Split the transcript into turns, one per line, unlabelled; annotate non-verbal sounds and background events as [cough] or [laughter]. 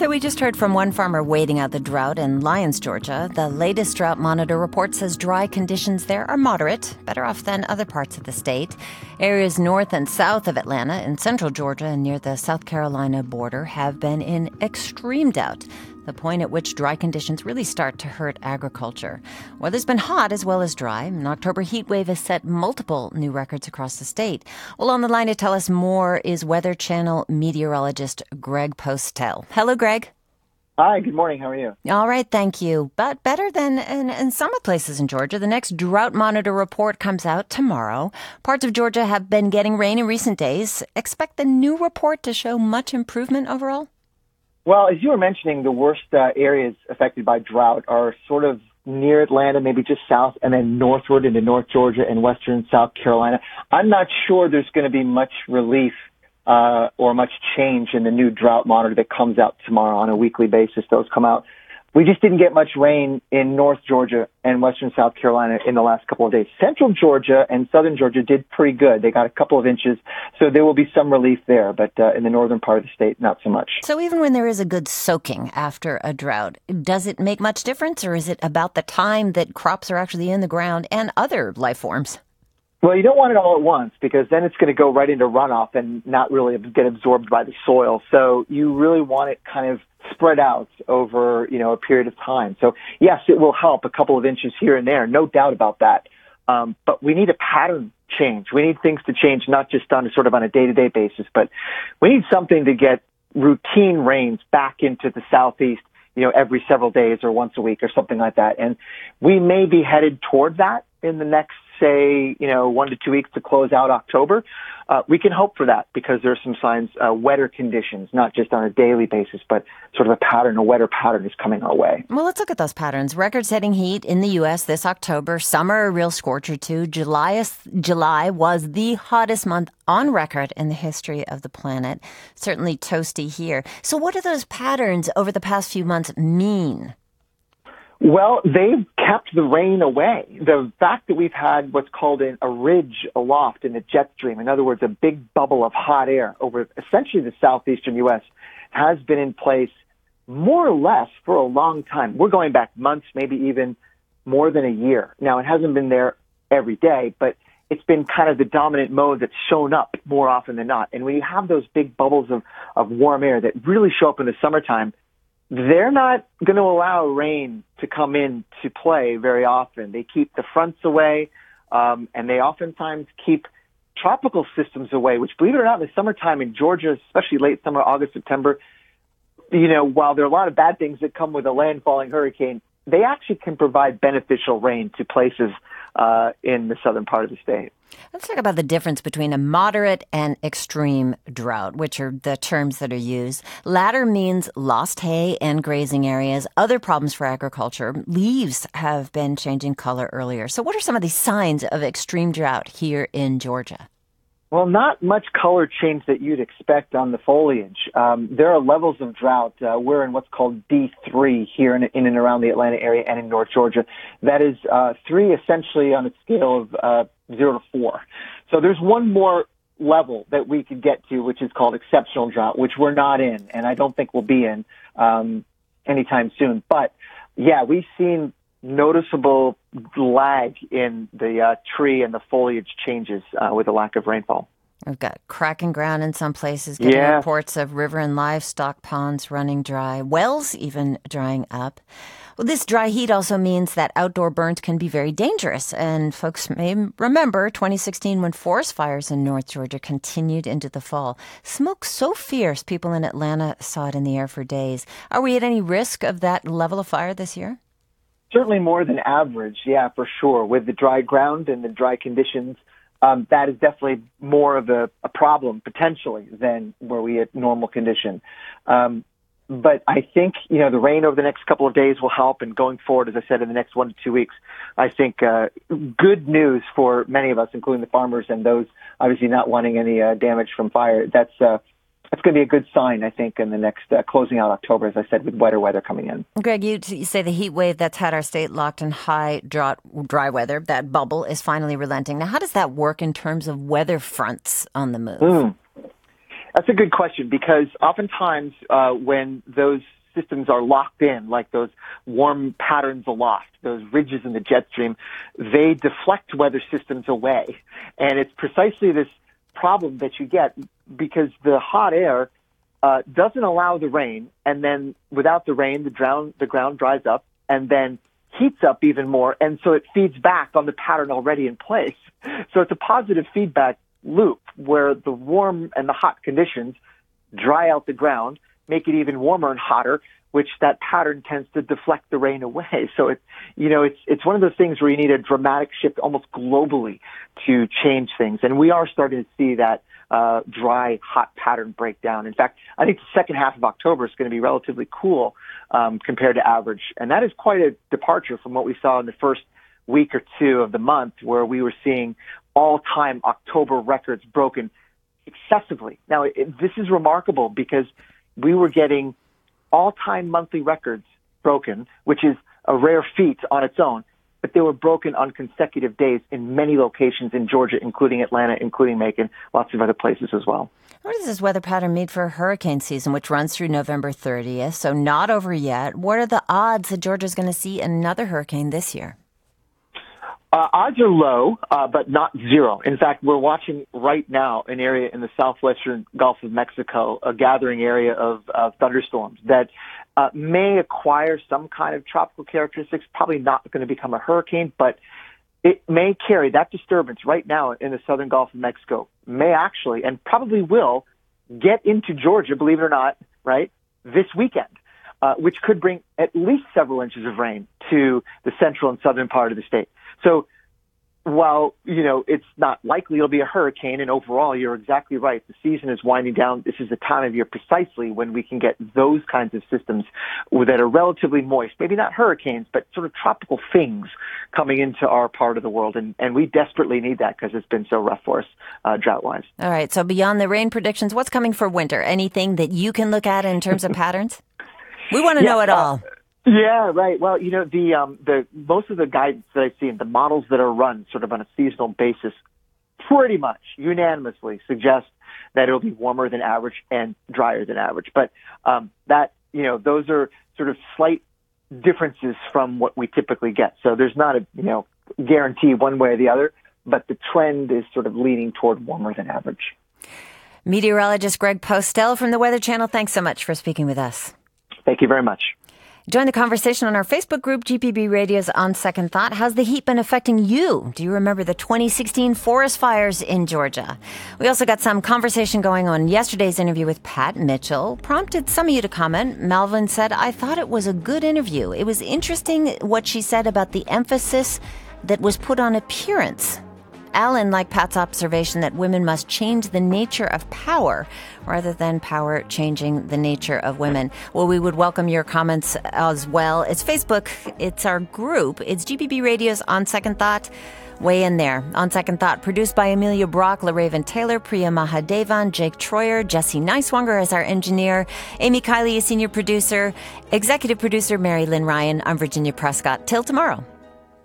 So we just heard from one farmer waiting out the drought in Lyons, Georgia. The latest drought monitor report says dry conditions there are moderate, better off than other parts of the state. Areas north and south of Atlanta in central Georgia and near the South Carolina border have been in extreme drought the point at which dry conditions really start to hurt agriculture. Weather's been hot as well as dry. An October heat wave has set multiple new records across the state. Well, on the line to tell us more is Weather Channel meteorologist Greg Postel. Hello, Greg.
Hi, good morning. How are you?
All right, thank you. But better than in, in, some places in Georgia. The next drought monitor report comes out tomorrow. Parts of Georgia have been getting rain in recent days. Expect the new report to show much improvement overall?
Well, as you were mentioning, the worst uh, areas affected by drought are sort of near Atlanta, maybe just south, and then northward into North Georgia and western South Carolina. I'm not sure there's going to be much relief uh, or much change in the new drought monitor that comes out tomorrow on a weekly basis. Those come out we just didn't get much rain in North Georgia and Western South Carolina in the last couple of days. Central Georgia and Southern Georgia did pretty good. They got a couple of inches, so there will be some relief there, but uh, in the northern part of the state, not so much.
So even when there is a good soaking after a drought, does it make much difference, or is it about the time that crops are actually in the ground and other life forms?
Well, you don't want it all at once because then it's going to go right into runoff and not really get absorbed by the soil. So you really want it kind of spread out over, you know, a period of time. So yes, it will help a couple of inches here and there, no doubt about that. Um, but we need a pattern change. We need things to change not just on a sort of on a day to day basis, but we need something to get routine rains back into the southeast, you know, every several days or once a week or something like that. And we may be headed toward that in the next say, you know, one to two weeks to close out October, uh, we can hope for that because there are some signs, uh, wetter conditions, not just on a daily basis, but sort of a pattern, a wetter pattern is coming our way.
Well, let's look at those patterns. Record setting heat in the U.S. this October, summer, a real scorcher too. July, July was the hottest month on record in the history of the planet. Certainly toasty here. So, what do those patterns over the past few months mean?
Well, they've kept the rain away. The fact that we've had what's called an, a ridge aloft in the jet stream, in other words, a big bubble of hot air over essentially the southeastern U.S., has been in place more or less for a long time. We're going back months, maybe even more than a year. Now, it hasn't been there every day, but it's been kind of the dominant mode that's shown up more often than not. And when you have those big bubbles of, of warm air that really show up in the summertime, they're not going to allow rain to come in to play very often. They keep the fronts away, um, and they oftentimes keep tropical systems away, which believe it or not, in the summertime in Georgia, especially late summer, August, September, you know, while there are a lot of bad things that come with a landfalling hurricane, they actually can provide beneficial rain to places uh, in the southern part of the state.
Let's talk about the difference between a moderate and extreme drought, which are the terms that are used. Latter means lost hay and grazing areas, other problems for agriculture. Leaves have been changing color earlier. So, what are some of the signs of extreme drought here in Georgia?
Well, not much color change that you'd expect on the foliage. Um, there are levels of drought. Uh, we're in what's called D3 here in, in, and around the Atlanta area and in North Georgia. That is uh, three essentially on a scale of uh, zero to four. So there's one more level that we could get to, which is called exceptional drought, which we're not in, and I don't think we'll be in um, anytime soon. But yeah, we've seen noticeable lag in the uh, tree and the foliage changes uh, with the lack of rainfall.
We've got cracking ground in some places, getting yeah. reports of river and livestock ponds running dry, wells even drying up. Well, this dry heat also means that outdoor burns can be very dangerous. And folks may remember 2016 when forest fires in North Georgia continued into the fall. Smoke so fierce, people in Atlanta saw it in the air for days. Are we at any risk of that level of fire this year?
Certainly more than average, yeah, for sure. With the dry ground and the dry conditions, um, that is definitely more of a, a, problem potentially than where we at normal condition. Um, but I think you know the rain over the next couple of days will help, and going forward, as I said, in the next one to two weeks, I think uh, good news for many of us, including the farmers and those obviously not wanting any uh, damage from fire. That's uh, that's going to be a good sign, I think, in the next uh, closing out October, as I said, with wetter weather coming in.
Greg, you, you, say the heat wave that's had our state locked in high drought, dry weather, that bubble is finally relenting. Now, how does that work in terms of weather fronts on the move? Mm.
That's a good question because oftentimes uh, when those systems are locked in, like those warm patterns aloft, those ridges in the jet stream, they deflect weather systems away. And it's precisely this problem that you get because the hot air uh, doesn't allow the rain, and then without the rain, the ground the ground dries up, and then heats up even more, and so it feeds back on the pattern already in place. So it's a positive feedback loop where the warm and the hot conditions dry out the ground, make it even warmer and hotter, which that pattern tends to deflect the rain away. [laughs] So it's, you know, it's, it's one of those things where you need a dramatic shift almost globally to change things. And we are starting to see that, uh, dry, hot pattern breakdown. In fact, I think the second half of October is going to be relatively cool, um, compared to average. And that is quite a departure from what we saw in the first week or two of the month where we were seeing all-time October records broken excessively. Now, it, this is remarkable because we were getting all-time monthly records broken, which is a rare feat on its own, but they were broken on consecutive days in many locations in Georgia, including Atlanta, including Macon, lots of other places as well.
What is this weather pattern mean for hurricane season, which runs through November 30th? So not over yet. What are the odds that Georgia's going to see another hurricane this year?
Uh, odds are low, uh, but not zero. In fact, we're watching right now an area in the southwestern Gulf of Mexico, a gathering area of, of thunderstorms that uh, may acquire some kind of tropical characteristics. Probably not going to become a hurricane, but it may carry that disturbance right now in the southern Gulf of Mexico. May actually, and probably will, get into Georgia. Believe it or not, right this weekend. Uh, which could bring at least several inches of rain to the central and southern part of the state. So while, you know, it's not likely it'll be a hurricane and overall you're exactly right. The season is winding down. This is the time of year precisely when we can get those kinds of systems that are relatively moist, maybe not hurricanes, but sort of tropical things coming into our part of the world. And, and we desperately need that because it's been so rough for us, uh, drought wise.
All right. So beyond the rain predictions, what's coming for winter? Anything that you can look at in terms of [laughs] patterns? We want to yeah, know it uh, all.
Yeah, right. Well, you know, the um, the most of the guidance that I've seen, the models that are run sort of on a seasonal basis, pretty much unanimously suggest that it'll be warmer than average and drier than average. But um, that you know, those are sort of slight differences from what we typically get. So there's not a you know guarantee one way or the other, but the trend is sort of leaning toward warmer than average.
Meteorologist Greg Postel from the Weather Channel, thanks so much for speaking with us.
Thank you very much.
Join the conversation on our Facebook group, GPB Radio's On Second Thought. How's the heat been affecting you? Do you remember the 2016 forest fires in Georgia? We also got some conversation going on yesterday's interview with Pat Mitchell. Prompted some of you to comment. Melvin said, I thought it was a good interview. It was interesting what she said about the emphasis that was put on appearance Alan liked Pat's observation that women must change the nature of power rather than power changing the nature of women. Well, we would welcome your comments as well. It's Facebook, it's our group, it's GPB Radio's On Second Thought. Weigh in there. On Second Thought, produced by Amelia Brock, LaRaven Taylor, Priya Mahadevan, Jake Troyer, Jesse Neiswanger as our engineer, Amy Kiley is senior producer, executive producer Mary Lynn Ryan. I'm Virginia Prescott. Till tomorrow.